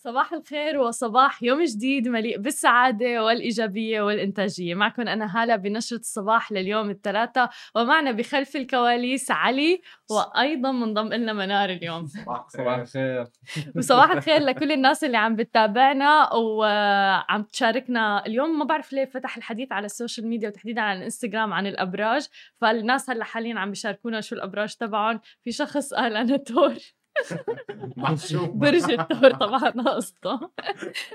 صباح الخير وصباح يوم جديد مليء بالسعادة والإيجابية والإنتاجية. معكم أنا هالة بنشرة الصباح لليوم الثلاثاء ومعنا بخلف الكواليس علي وأيضا منضم لنا منار اليوم. صباح الخير. وصباح الخير لكل الناس اللي عم بتتابعنا وعم تشاركنا. اليوم ما بعرف ليه فتح الحديث على ال social media وتحديدا على الإنستغرام عن الأبراج فالناس هلأ حاليا عم بيشاركونا شو الأبراج تبعهم. في شخص قال أنا تور. برج الثور طبعا قصته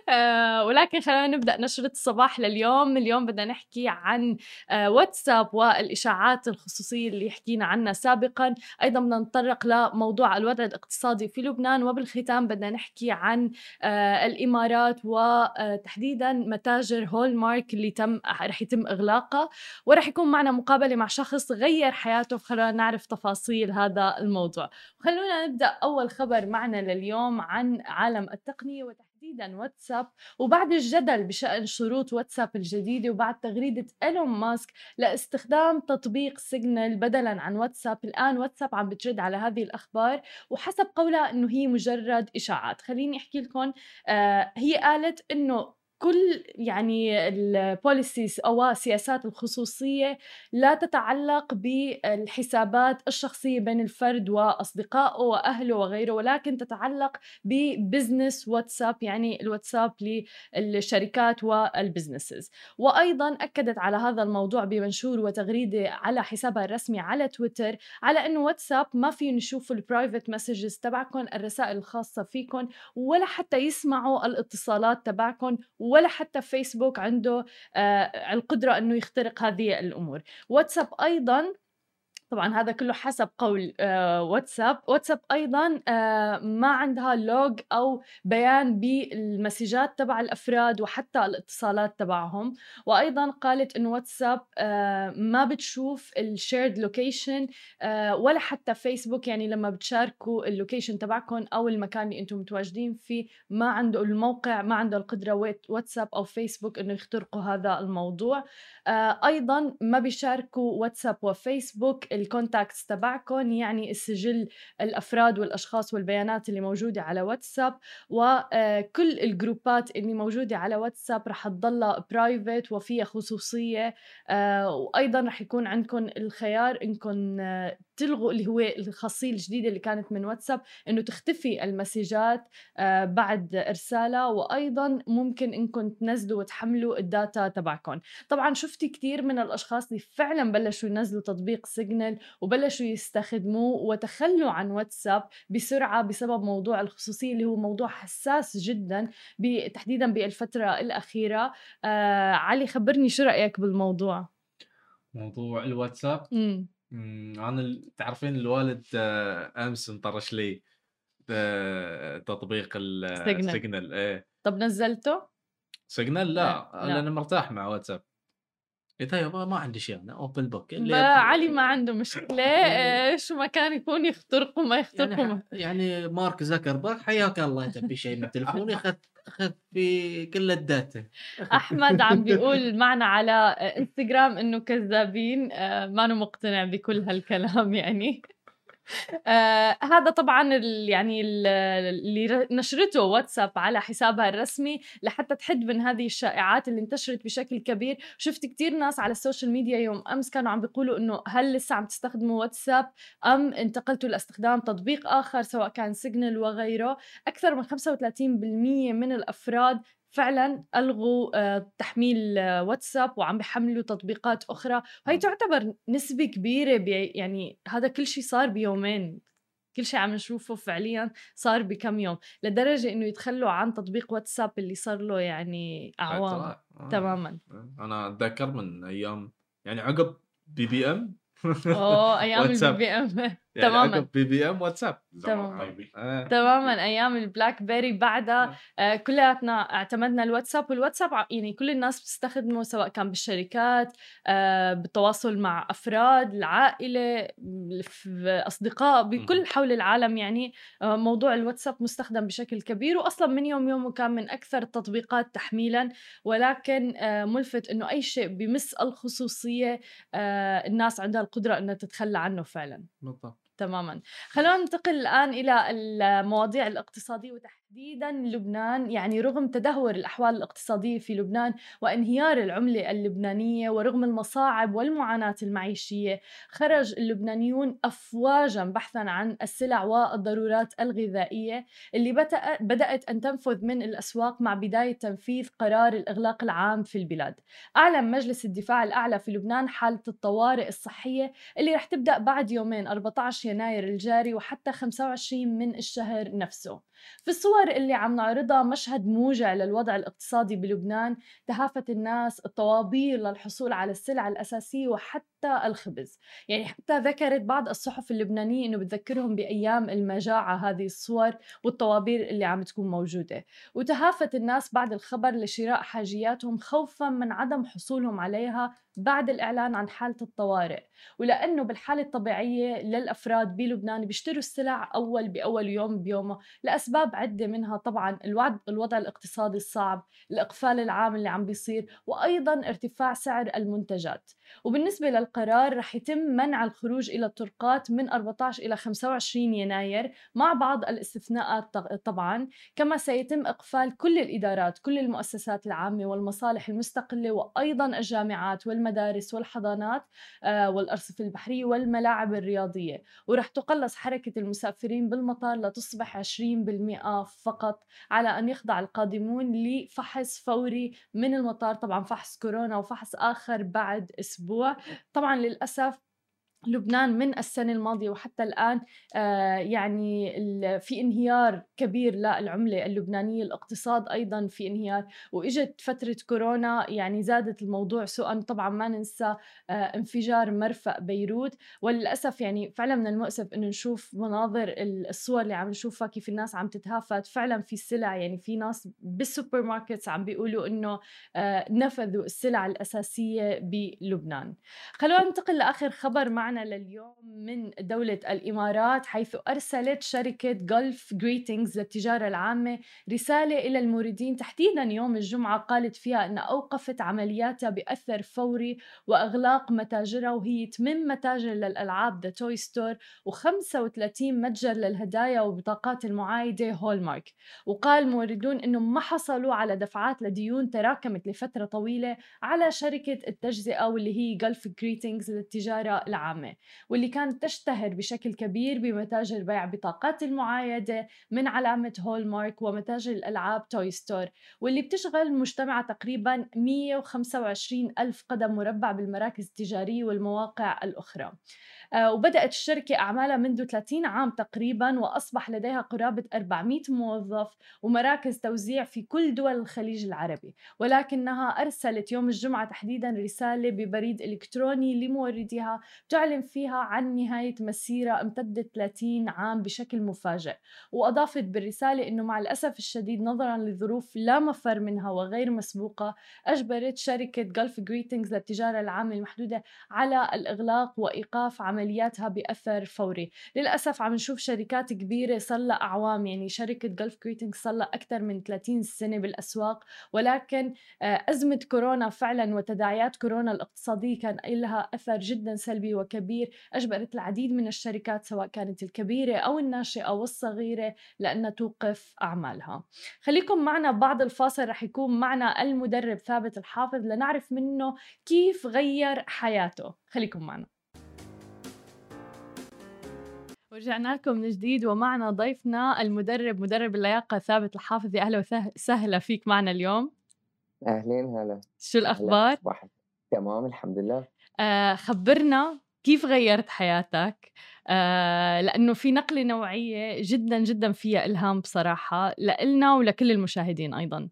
آه ولكن خلينا نبدأ نشرة الصباح لليوم. اليوم بدنا نحكي عن آه واتساب والإشاعات الخصوصية اللي حكينا عنها سابقا. أيضا بدنا نتطرق لموضوع الوضع الاقتصادي في لبنان. وبالختام بدنا نحكي عن آه الإمارات وتحديدا متاجر هول مارك اللي تم رح يتم اغلاقها ورح يكون معنا مقابلة مع شخص غير حياته. خلينا نعرف تفاصيل هذا الموضوع. خلونا نبدأ أول خبر معنا لليوم عن عالم التقنية وتحديدا واتساب وبعد الجدل بشأن شروط واتساب الجديدة وبعد تغريدة إيلون ماسك لاستخدام تطبيق سيجنال بدلا عن واتساب. الآن واتساب عم بترد على هذه الأخبار وحسب قولها إنه هي مجرد إشاعات. خليني أحكي لكم آه هي قالت إنه كل يعني ال policies أو السياسات الخصوصية لا تتعلق بالحسابات الشخصية بين الفرد وأصدقائه وأهله وغيره ولكن تتعلق ب business واتساب يعني الواتساب للشركات وال businesses وأيضا أكدت على هذا الموضوع بمنشور وتغريدة على حسابها الرسمي على تويتر على إنه واتساب ما في نشوف ال private messages تبعكم الرسائل الخاصة فيكم ولا حتى يسمعوا الاتصالات تبعكم ولا حتى فيسبوك عنده آه القدرة أنه يخترق هذه الأمور. واتساب أيضا طبعا هذا كله حسب قول آه واتساب. واتساب أيضا آه ما عندها log أو بيان بالمسجات تبع الأفراد وحتى الاتصالات تبعهم. وأيضا قالت انه واتساب آه ما بتشوف ال shared location ولا حتى فيسبوك يعني لما بتشاركوا ال location تبعكم أو المكان اللي أنتم متواجدين فيه ما عنده الموقع ما عنده القدرة واتساب أو فيسبوك إنه يخترقوا هذا الموضوع. أيضا ما بيشاركوا واتساب وفيسبوك ال contacts تبعكم يعني السجل الأفراد والأشخاص والبيانات اللي موجودة على واتساب وكل الجروبات اللي موجودة على واتساب رح تضلها private وفيها خصوصية وأيضا رح يكون عندكم الخيار انكم تلغوا اللي هو الخاصية الجديدة اللي كانت من واتساب إنه تختفي المسجات بعد إرسالها وأيضا ممكن إنكم تنزلوا وتحملوا ال data تبعكم. طبعا شفتي كثير من الأشخاص اللي فعلا بلشوا ينزلوا تطبيق سيجنال وبلشوا يستخدموه وتخلوا عن واتساب بسرعة بسبب موضوع الخصوصية اللي هو موضوع حساس جدا تحديدا بالفترة الأخيرة. آه علي خبرني شو رأيك بالموضوع؟ موضوع الواتساب؟ امم أنا تعرفين الوالد آه، أمس انطرش لي تطبيق السيجنال إيه طب نزلته؟ سيجنال لا, لا. أنا مرتاح مع واتساب إذا يبغى ما عندي شيء أنا open book علي ما عنده مشكلة. إيش ما كان يكون يخترقوا ما يخترقوا يعني, يعني مارك زكربرج حياك الله تبي شيء من تلفوني اخذ اخذ في كل ال data. أحمد عم بيقول معنا على إنستغرام إنه كذابين. ما مقتنع بكل هالكلام يعني. آه هذا طبعا ال يعني ال اللي نشرته واتساب على حسابها الرسمي لحتى تحد من هذه الشائعات اللي انتشرت بشكل كبير. شفت كتير ناس على ال social media يوم أمس كانوا عم بيقولوا إنه هل لسه عم تستخدموا واتساب أم انتقلتوا لاستخدام تطبيق آخر سواء كان سيجنال وغيره. أكثر من 35% من الأفراد فعلا الغوا آه، تحميل آه، واتساب وعم بيحملوا تطبيقات أخرى. وهي تعتبر نسبة كبيرة يعني هذا كل شيء صار بيومين. كل شيء عم نشوفه فعليا صار بكم يوم. لدرجة إنه يتخلوا عن تطبيق واتساب اللي صار له يعني أعوام آه. تماما. أنا أتذكر من أيام يعني عقب بي بي إم. أوه أيام البي بي إم. يعني تماما. بي بي ام واتساب. تماما. آه. تماما. أيام البلاك بيري بعدها آه. كلياتنا اعتمدنا الواتساب والواتساب يعني كل الناس بتستخدمه سواء كان بالشركات آه بالتواصل مع أفراد العائلة أصدقاء بكل حول العالم يعني آه موضوع الواتساب مستخدم بشكل كبير واصلا من يوم يوم كان من أكثر التطبيقات تحميلا. ولكن آه ملفت إنه أي شيء بمس الخصوصية آه الناس عندها القدرة إنها تتخلى عنه فعلا. بالضبط. تماما. خلونا ننتقل الآن إلى المواضيع الاقتصادية وتحديدا لبنان يعني رغم تدهور الأحوال الاقتصادية في لبنان وانهيار العملة اللبنانية ورغم المصاعب والمعاناة المعيشية خرج اللبنانيون أفواجا بحثا عن السلع والضرورات الغذائية اللي بدأت أن تنفذ من الأسواق مع بداية تنفيذ قرار الإغلاق العام في البلاد. أعلن مجلس الدفاع الأعلى في لبنان حالة الطوارئ الصحية اللي رح تبدأ بعد يومين 14 يناير الجاري وحتى 25 من الشهر نفسه. في الصور اللي عم نعرضها مشهد موجع للوضع الاقتصادي بلبنان تهافت الناس الطوابير للحصول على السلع الأساسية وحتى الخبز. يعني حتى ذكرت بعض الصحف اللبنانية أنه بتذكرهم بأيام المجاعة هذه الصور والطوابير اللي عم تكون موجودة. وتهافت الناس بعد الخبر لشراء حاجياتهم خوفا من عدم حصولهم عليها بعد الإعلان عن حالة الطوارئ ولأنه بالحالة الطبيعية للأفراد بلبنان بيشتروا السلع أول بأول يوم بيومه لأسباب عدة منها طبعا الوضع الاقتصادي الصعب الإقفال العام اللي عم بيصير وأيضا ارتفاع سعر المنتجات. وبالنسبة للقرار رح يتم منع الخروج إلى الطرقات من 14 إلى 25 يناير مع بعض الاستثناءات طبعا كما سيتم إقفال كل الإدارات كل المؤسسات العامة والمصالح المستقلة وأيضا الجامعات والمدارس والحضانات آه، والأرصفة البحرية والملاعب الرياضية. ورح تقلص حركة المسافرين بالمطار لتصبح 20% فقط على أن يخضع القادمون لفحص فوري من المطار. طبعا فحص كورونا وفحص آخر بعد أسبوع. طبعا للأسف لبنان من السنة الماضية وحتى الآن آه، يعني في انهيار كبير للعملة اللبنانية الاقتصاد أيضا في انهيار. وإجت فترة كورونا يعني زادت الموضوع سوءا. طبعا ما ننسى آه، انفجار مرفأ بيروت. وللأسف يعني فعلا من المؤسف أنه نشوف مناظر الصور اللي عم نشوفها كيف الناس عم تتهافت. فعلا في سلع يعني في ناس بال supermarkets عم بيقولوا أنه آه، نفذوا السلع الأساسية بلبنان. خلونا ننتقل لآخر خبر معنا. معنا لليوم من دولة الإمارات حيث أرسلت شركة جولف جريتينجز للتجارة العامة رسالة إلى الموردين. تحديدا يوم الجمعة قالت فيها أن أوقفت عملياتها بأثر فوري وإغلاق متاجرها وهي 8 متاجر للألعاب ذا توي ستور و35 متجر للهدايا وبطاقات المعايدة هولمارك وقال موردون أنه ما حصلوا على دفعات لديون تراكمت لفترة طويلة على شركة التجزئة واللي هي جولف جريتينجز للتجارة العامة. العامة واللي كانت تشتهر بشكل كبير بمتاجر بيع بطاقات المعايدة من علامة هول مارك ومتاجر الألعاب توي ستور واللي بتشغل مجتمع تقريبا 125 ألف قدم مربع بالمراكز التجارية والمواقع الأخرى. وبدأت الشركة أعمالها منذ 30 عام تقريبا وأصبح لديها قرابة 400 موظف ومراكز توزيع في كل دول الخليج العربي. ولكنها أرسلت يوم الجمعة تحديدا رسالة ببريد إلكتروني لمورديها تعلن فيها عن نهاية مسيرة امتدت 30 عام بشكل مفاجئ. وأضافت بالرسالة أنه مع الأسف الشديد نظرا لظروف لا مفر منها وغير مسبوقة أجبرت شركة جلف جريتينجز للتجارة العامة المحدودة على الإغلاق وإيقاف عمل عملياتها بأثر فوري. للأسف عم نشوف شركات كبيرة صار لها أعوام يعني شركة جلف كريتنج صار لها أكثر من 30 سنة بالأسواق ولكن أزمة كورونا فعلا وتداعيات كورونا الاقتصادية كان لها أثر جدا سلبي وكبير أجبرت العديد من الشركات سواء كانت الكبيرة أو الناشئة أو الصغيرة لأنها توقف أعمالها. خليكم معنا بعد الفاصل رح يكون معنا المدرب ثابت الحافظ لنعرف منه كيف غير حياته. خليكم معنا. ورجعنا لكم من جديد ومعنا ضيفنا المدرب مدرب اللياقة ثابت الحافظي. أهلا وسهلا فيك معنا اليوم. أهلين هلا. شو الأخبار؟ واحد تمام الحمد لله. آه خبرنا كيف غيرت حياتك؟ آه لأنه في نقلة نوعية جدا جدا فيها إلهام بصراحة لإلنا ولكل المشاهدين أيضا.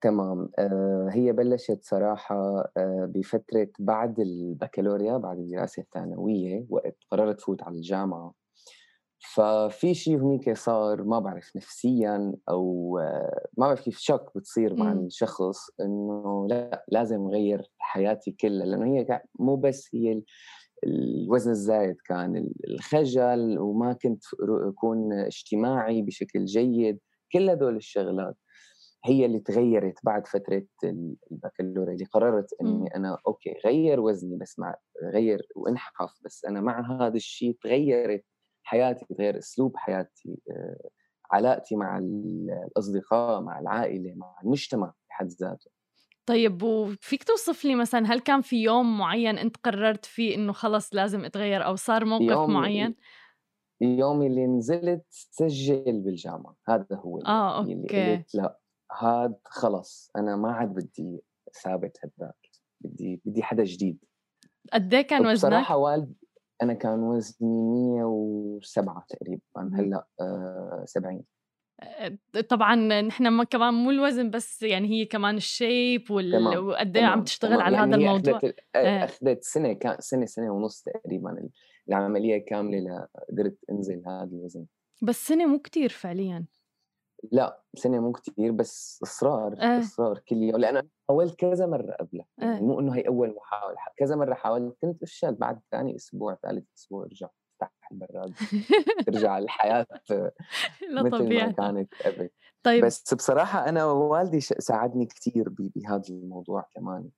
تمام. آه هي بلشت صراحة آه بفترة بعد البكالوريا بعد الدراسة الثانوية وقت قررت فوت على الجامعة. ففي شيء هنيك صار ما بعرف نفسيا أو ما بعرف كيف شك بتصير مع. الشخص إنه لا لازم أغير حياتي كلها لأنه هي مو بس هي الوزن الزايد كان الخجل وما كنت أكون اجتماعي بشكل جيد كل هدول الشغلات هي اللي تغيرت بعد فترة البكالوريا اللي قررت إني. أنا أوكي غير وزني بس مع غير وانحف بس أنا مع هذا الشيء تغيرت حياتي تغير أسلوب حياتي آه، علاقتي مع الأصدقاء مع العائلة مع المجتمع بحد ذاته. طيب وفيك توصف لي مثلا هل كان في يوم معين أنت قررت فيه إنه خلص لازم أتغير أو صار موقف يوم معين؟ يوم اللي نزلت سجل بالجامعة هذا هو آه اللي okay. قلت لا هاد خلص أنا ما عاد بدي ثابت هذاك بدي بدي حدا جديد. قد إيه كان وزنك؟ بصراحة والد أنا كان وزني 107 تقريبا. هلأ آه 70 آه، طبعا نحن ما كمان مو الوزن بس يعني هي كمان الشيب وال... وقد إيه عم تشتغل تمام. على يعني هذا الموضوع. أخذت إيه. أخذت سنة كان سنة سنة ونص تقريبا العملية كاملة لقدرت أنزل هذا الوزن. بس سنة مو كتير فعليا. لأ سنة مو كتير بس إصرار إيه إصرار كل يوم أنا حاولت كذا مرة قبلها يعني إيه مو إنه هي أول محاولة ح- كذا مرة حاولت كنت أفشل بعد ثاني أسبوع ثالث أسبوع أرجع أفتح البراد. ترجع الحياة مثل ما كانت قبل. طيب. بس بصراحة أنا والدي ش- ساعدني كثير بهذا الموضوع كمان.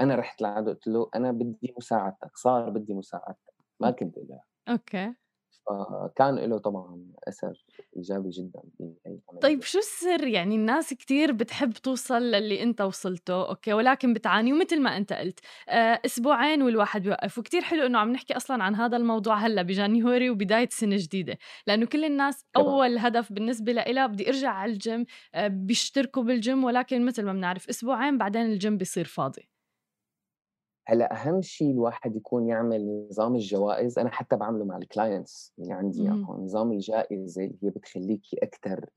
أنا رحت لعنده قلت له أنا بدي مساعدتك صار بدي مساعدتك ما كنت له okay. فكان له طبعا أثر إيجابي جدا طيب شو السر؟ يعني الناس كتير بتحب توصل للي أنت وصلته okay؟ ولكن بتعاني ومثل ما أنت قلت آه أسبوعين والواحد بيوقف. وكتير حلو إنه عم نحكي أصلا عن هذا الموضوع هلأ ب January وبداية سنة جديدة لأنه كل الناس أول هدف بالنسبة لها بدي أرجع على الجيم آه بيشتركوا بالجيم ولكن مثل ما بنعرف أسبوعين بعدين الجيم بيصير فاضي. هلأ أهم شيء الواحد يكون يعمل نظام الجوائز أنا حتى بعمله مع ال clients اللي عندي مهم. اياهم نظام الجائزة اللي هي بتخليكي أكثر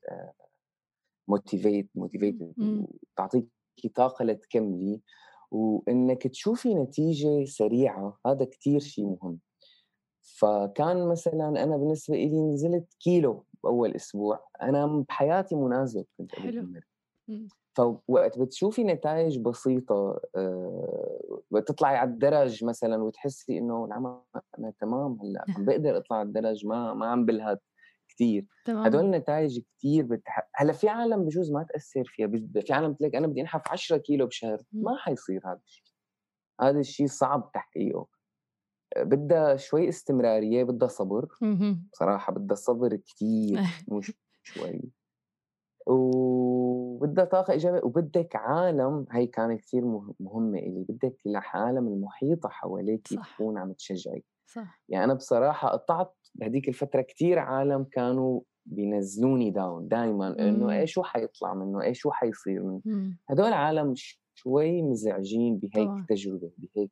motivate motivated مم. وتعطيكي طاقة لتكملي وإنك تشوفي نتيجة سريعة هذا كتير شيء مهم فكان مثلا أنا بالنسبة لي نزلت كيلو بأول أسبوع أنا بحياتي منازل كنت حلو. فوقت بتشوفي نتائج بسيطة آه، بتطلعي على الدرج مثلا وتحسي إنه العمى أنا تمام هلأ عم بقدر أطلع على الدرج ما ما عم بلهث كثير تمام. هدول النتائج كثير بتح... هلأ في عالم بجوز ما تأثر فيها في عالم بتلاقي أنا بدي أنحف 10 كيلو بشهر. ما حيصير هذا الشيء هذا الشيء صعب تحقيقه. آه، بدها شوي استمرارية بدها صبر. مهم. بصراحة بدها صبر كثير مو ش- شوي وبدها طاقة إيجابية وبدك عالم هي كانت كثير مه- مهمة إلي بدك العالم المحيطة حواليك صح. تكون عم تشجعك. صح. يعني أنا بصراحة قطعت بهديك الفترة كثير عالم كانوا بينزلوني down دائما إنه مم. إيه شو حيطلع منه إيه شو حيصير منه. مم. هدول عالم شوي مزعجين بهيك طبعا. تجربة بهيك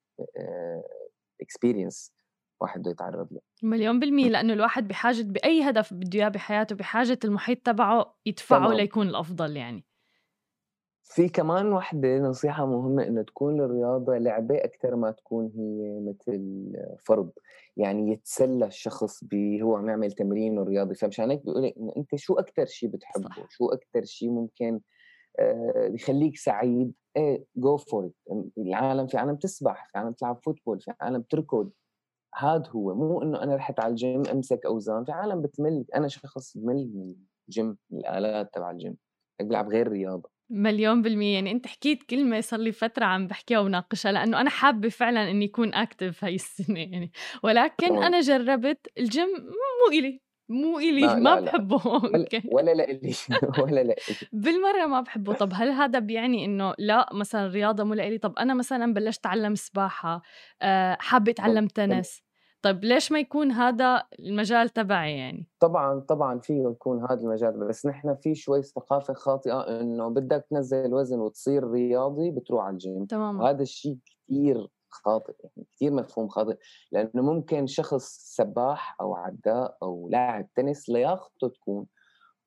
experience واحد بده يتعرض له. مليون بالمية لأنه الواحد بحاجة بأي هدف بده إياه بحياته بحاجة المحيط تبعه يدفعه ليكون الأفضل يعني. في كمان وحدة نصيحة مهمة إنه تكون الرياضة لعبة أكثر ما تكون هي مثل فرض. يعني يتسلى الشخص ب هو عم يعمل تمرين الرياضي فمشان هيك بيقول لك إنه أنت شو أكثر شيء بتحبه؟ صح. شو أكثر شيء ممكن آه، يخليك سعيد؟ إيه جو فور العالم في عالم تسبح في عالم تلعب football في عالم تركض. هذا هو. مو إنه أنا رحت على الجيم أمسك أوزان. في عالم بتمل أنا شخص بمل من الجيم من الآلات تبع الجيم بدي العب غير رياضة. مليون بالمية. يعني أنت حكيت كلمة صار لي فترة عم بحكيها وناقشها لأنه أنا حابة فعلا إني أكون active هاي السنة يعني. ولكن تمام أنا جربت الجيم مو إلي مو إلي ما ما لا لا. بحبه okay. ولا لإلي ولا لإلي. بالمرة ما بحبه. طب هل هذا بيعني إنه لا مثلا الرياضة مو لإلي؟ طب أنا مثلا بلشت أتعلم سباحة آه، حابة أتعلم تنس. طب ليش ما يكون هذا المجال تبعي يعني؟ طبعا طبعا فيه يكون هذا المجال بس نحن في شوي ثقافة خاطئة إنه بدك تنزل وزن وتصير رياضي بتروح على الجيم. تماما. وهذا الشيء كثير خاطئ يعني كثير مفهوم خاطئ لأنه ممكن شخص سباح أو عداء أو لاعب تنس لياقته تكون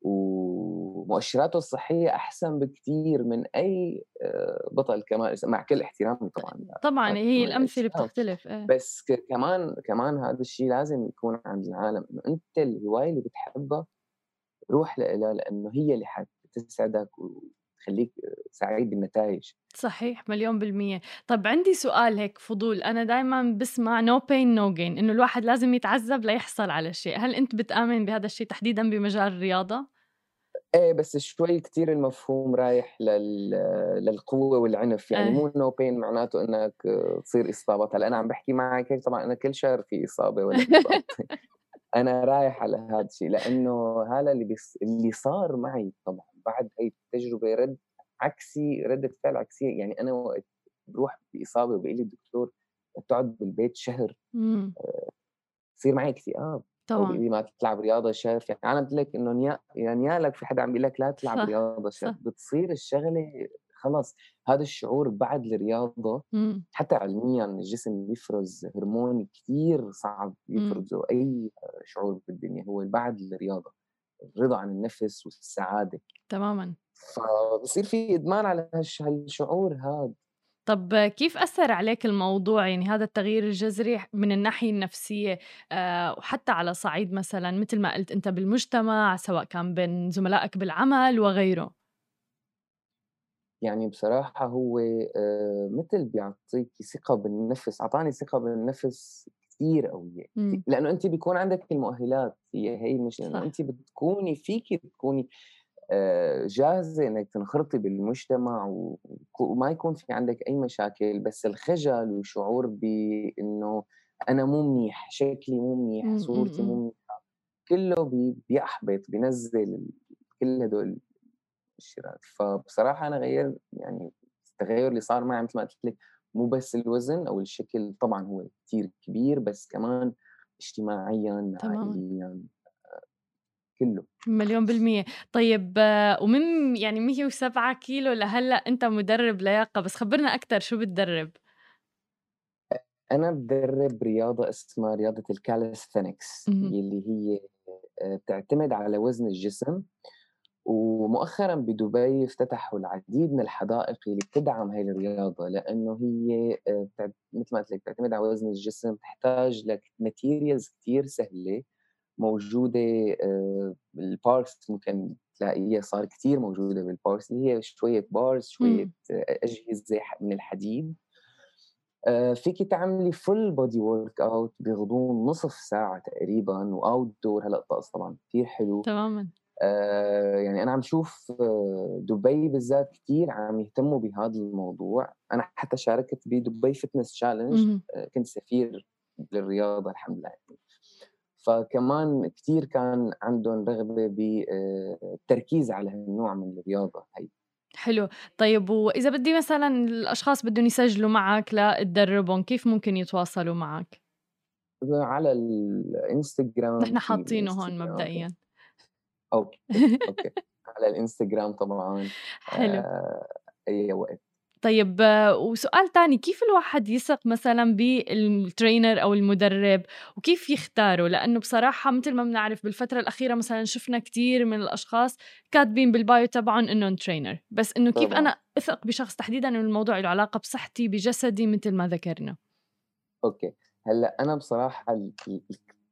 ومؤشراته الصحية أحسن بكثير من أي آه، بطل كمان مع كل احترامي طبعا طبعا هي الأجسام بتختلف إيه. بس كمان كمان هذا الشيء لازم يكون عند العالم إنه أنت الهواية اللي بتحبها روح لها لأنه هي اللي حتسعدك وتخليك سعيد بالنتائج صحيح مليون بالمية. طب عندي سؤال هيك فضول. أنا دايما بسمع no pain no gain إنه الواحد لازم يتعذب ليحصل على شيء. هل أنت بتآمن بهذا الشيء تحديدا بمجال الرياضة؟ إيه بس شوي كتير المفهوم رايح لل... للقوة والعنف. يعني إيه. مو no pain معناته إنك تصير إصابات هلأ أنا عم بحكي معك هيك طبعا أنا كل شهر في إصابة ولا إصابة أنا رايح على هذا الشيء لأنه هذا اللي بيص... اللي صار معي طبعا. بعد هي التجربة رد عكسي ردة فعل عكسية يعني أنا وقت بروح بإصابة وبقول لي الدكتور تقعد بالبيت شهر إمم. بصير معي اكتئاب أو طبعًا. بيقول لي ما تلعب رياضة شهر يعني أنا قلت لك إنه نيا يعني نيالك في حدا عم بيقول لك لا تلعب صح، رياضة شهر صح. بتصير الشغلة خلص هذا الشعور بعد الرياضة إمم. حتى علميا الجسم بيفرز هرمون كثير صعب إمم. يفرزه أي شعور بالدنيا هو بعد الرياضة الرضا عن النفس والسعادة تمامًا. فبصير في إدمان على هالش- هالشعور هذا طب كيف أثّر عليك الموضوع يعني هذا التغيير الجذري من الناحية النفسية آآ وحتى على صعيد مثلًا متل ما قُلت أنت بالمجتمع، سواء كان بين زملائك بالعمل وغيره؟ يعني بصراحة هو آآ مثل بيعطيكِ ثقة بالنفس، أعطاني ثقة بالنفس كتير قوية، إمم. لإنه أنتِ بيكون عندك المؤهلات هي هي المشكلة، إنه صح. أنتِ بتكوني فيكِ تكوني آآ جاهزة إنِّك تنخرطي بالمجتمع وما يكون في عندك أي مشاكل، بس الخجل وشعور بإنه أنا مو منيح، شكلي مو منيح، إمم، إمم، صورتي مو إمم. منيحة، كلّه بي بيحبط، بينزّل كل هدول الشغلات، فبصراحة أنا غيّر يعني التغيُّر اللي صار معي متل ما قُلت لِك مو بس الوزن أو الشكل طبعًا هو كتير كبير، بس كمان اجتماعيًا،. عائليًا، آآ كلّه. مليون بالمِيّة. طيب آه، ومن يعني 107 كيلو لهلّأ أنت مُدرِّب لياقة، بس خبّرنا أكتر شو بتدرّب؟ أنا بادرّب رياضة اسمها رياضة اهم. يلّي هي آآ بتعتمد على وزن الجسم، ومؤخرًا بدبي افتتحوا العديد من الحدائق اللي بتدعم هاي الرياضة، لإنه هي بتع متل ما قُلت لِك بتعتمد على وزن الجسم، بتحتاج لك materials كتير سهلة موجودة آآ بالparks ممكن تلاقيها صار كتير موجودة بالparks اللي هي شوية bars شوية. أجهزة من الحديد. آآ فيكِ تعملي full body workout بغضون نصف ساعة تقريبًا وoutdoor هلأ الطقس طبعًا كتير حلو. تمامًا. آآ يعني أنا عم شوف دبي بالذات كتير عم يهتموا بهذا الموضوع، أنا حتى شاركت بدبي challenge اهم. آآ كنت سفير للرياضة الحمد لله يعني. فكمان كتير كان عندهم رغبة ب آآ التركيز على هالنوع من الرياضة هي. حلو. طيب وإذا بدّي مثلًا الأشخاص بدّن يسجلوا معك لتدرّبهم، كيف ممكن يتواصلوا معك؟ على الإنستجرام نحن حاطينه هون مبدئيًا. okay، okay. على الإنستجرام طبعًا حلو. آآ أي وقت. طيب آه، وسؤال تاني، كيف الواحد يثق مثلًا بال trainer أو المُدرِّب وكيف يختاره؟ لإنه بصراحة متل ما بنعرف بالفترة الأخيرة مثلًا شُفنا كتير من الأشخاص كاتبين بالbio تبعهم إنّن trainer، بس إنه كيف طبعًا. أنا أثق بشخص تحديدًا إنه الموضوع له علاقة بصحتي، بجسدي متل ما ذكرنا؟ أنا بصراحة ال ال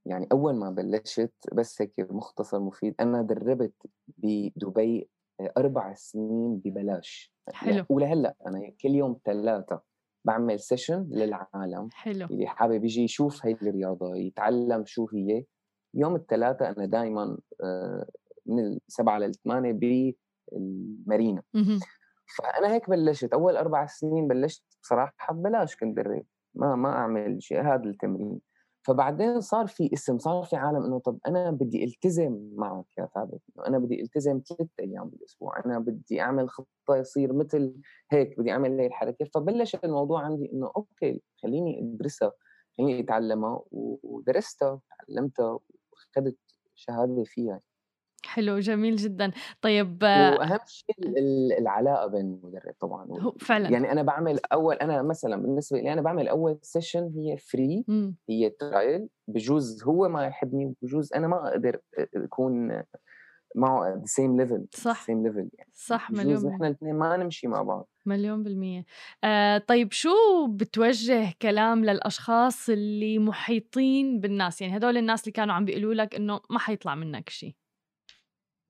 يعني أول ما بلّشت بس هيك مختصر مفيد، أنا درّبت بدبي آآ 4 سنين ببلاش، ل حلو. ولهلأ أنا كل يوم تلاتة باعمل session للعالم. حلو. اللي حابب ييجي يشوف هاي الرياضة، يتعلّم شو هي، يوم التلاتة أنا دايمًا آآ من ال07:00 ل20:00 بالمارينا. فأنا هيك بلّشت، أول 4 سنين بلّشت بصراحة ببلاش كنت درّب، ما ما أعمل شي هذا التمرين، فبعدين صار في اسم، صار في عالم إنه طَب أنا بدي ألتزم معك يا ثابت، إنه أنا بدي ألتزم 3 أيام بالأسبوع، أنا بدي أعمل خطة يصير متل هيك، بدي أعمل هي الحركة، فبلّش الموضوع عندي إنه أوكي خلّيني أدرسها، خلّيني أتعلّمها و ودرستها وتعلّمتها وأخدت شهادة فيها. حلو، جميل جدًا. طيب آه، وأهم شيء ال ال العلاقة بين المدرب طبعًا هو فعلًا. يعني أنا باعمل أول أنا مثلًا بالنسبة لي أنا باعمل أول session هي إمم. هي trial بجوز هو ما يحبني وبجوز أنا ما أقدر أ أكون معه the same level صح. same level يعني صح، مليون نحن. الاتنين ما نمشي مع بعض. مليون بالمِيّة. آآ طيب شو بتوجّه كلام للأشخاص اللي مُحيطين بالناس، يعني هدول الناس اللي كانوا عم بيقولوا لك إنه ما حيطلع منّك شي؟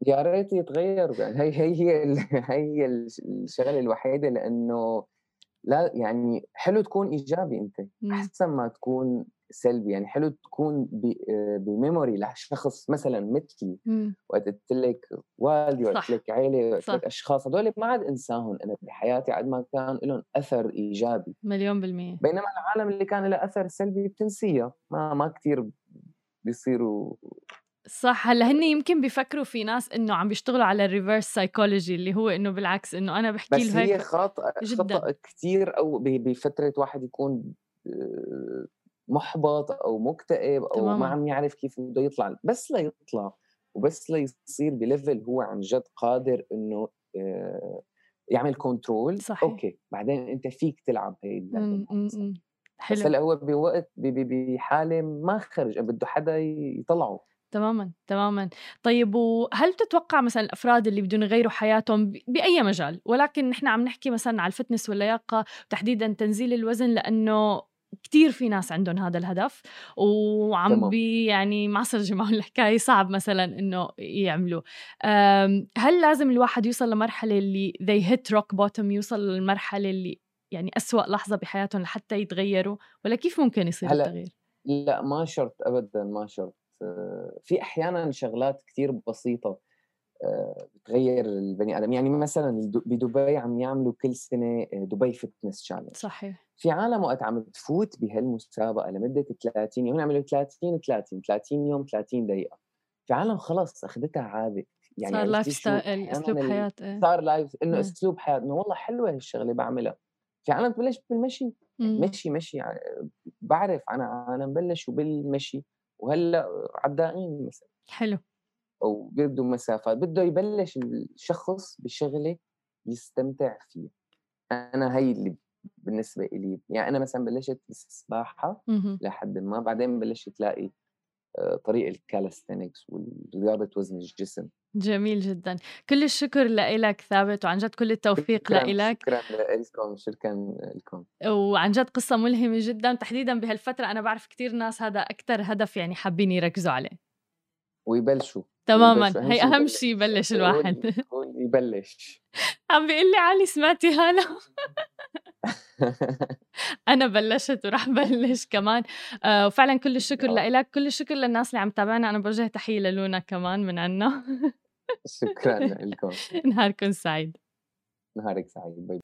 يا ريت يتغيّروا يعني هي هي هي ال هي هي الش الشغلة الوحيدة لإنه لا يعني حلو تكون إيجابي أنت، إمم. أحسن ما تكون سلبي يعني حلو تكون بميموري لشخص مثلا مثلي. وقت قلت لك والدي وقت. قلت لك عيلة وقت. لك أشخاص هدول ما عاد إنساهم أنا بحياتي قد ما كان لهم أثر إيجابي مليون بالمية بينما العالم اللي كان لها أثر سلبي بتنسيها ما ما كثير بيصيروا صح هلأ هن يمكن بيفكروا في ناس انه عم بيشتغلوا على ال reverse psychology اللي هو انه بالعكس انه أنا بحكي بس هي خطأ جداً. خطأ كثير أو ب- بفترة واحد يكون محبط أو مكتئب أو تماماً. ما عم يعرف كيف بده يطلع بس ليطلع وبس ليصير ب level هو عن جد قادر انه يعمل control صحيح. okay بعدين أنت فيك تلعب هي معه أمم، مثلاً. أمم. بس حلو هلأ هو بوقت بحالة ما خرج بده حدا يطلعه تماما تماما. طيب وهل تتوقع مثلا الأفراد اللي بدهم يغيروا حياتهم ب- بأي مجال؟ ولكن نحن عم نحكي مثلا على ال fitness واللياقة تحديدا تنزيل الوزن لأنه كتير في ناس عندهم هذا الهدف وعم تمام. بي يعني معصرجة معهم الحكاية صعب مثلا إنه يعملوا هل لازم الواحد يوصل لمرحلة اللي they hit rock bottom يوصل للمرحلة اللي يعني أسوأ لحظة بحياتهم لحتى يتغيروا؟ ولا كيف ممكن يصير هلأ التغيير؟ لا ما شرط ابدا ما شرط. في أحيانا شغلات كثير بسيطة آه، بتغير البني آدم. يعني مثلا بدبي عم يعملوا كل سنة آه، دبي Fitness Challenge صحيح. في عالم وقت عم تفوت بهالمسابقة لمدة 30 يوم. عملوا 30 30 30 يوم 30 دقيقة. في عالم خلص أخذتها عادة. يعني صار life شو style ال- حياة إيه. صار life إنه إيه. أسلوب حياة. إنه والله حلوة هالشغلة بعملها. في عالم تبلش بالمشي. مم. مشي مشي. يعني بعرف أنا عالم بلشوا بالمشي وهلا عدائين مثلا. حلو. أو بده مسافات بده يبلش الشخص بشغله يستمتع فيها. أنا هي اللي بالنسبة لي يعني أنا مثلا بلشت بالسباحه. لحد ما بعدين بلشت تلاقي طريق الكالستنكس ورياضه وزن الجسم. جميل جدا. كل الشكر لإلك ثابت وعن جد كل التوفيق شكرا لإلك. شكرا لكم شكرا لكم. وعن جد قصة ملهمة جدا. تحديدا بهالفترة أنا بعرف كتير ناس هذا أكتر هدف يعني حابين يركزوا عليه. ويبلشوا تماما. هي أهم شيء يبلش الواحد. يبلش. عم بيقول لي علي سمعتي هلا؟ أنا بلشت ورح بلش كمان. آه وفعلا كل الشكر. لإلك. كل الشكر للناس اللي عم تابعنا أنا بوجه تحية للونا كمان من عنا. شكرا لكم. نهاركم سعيد. نهارك سعيد. باي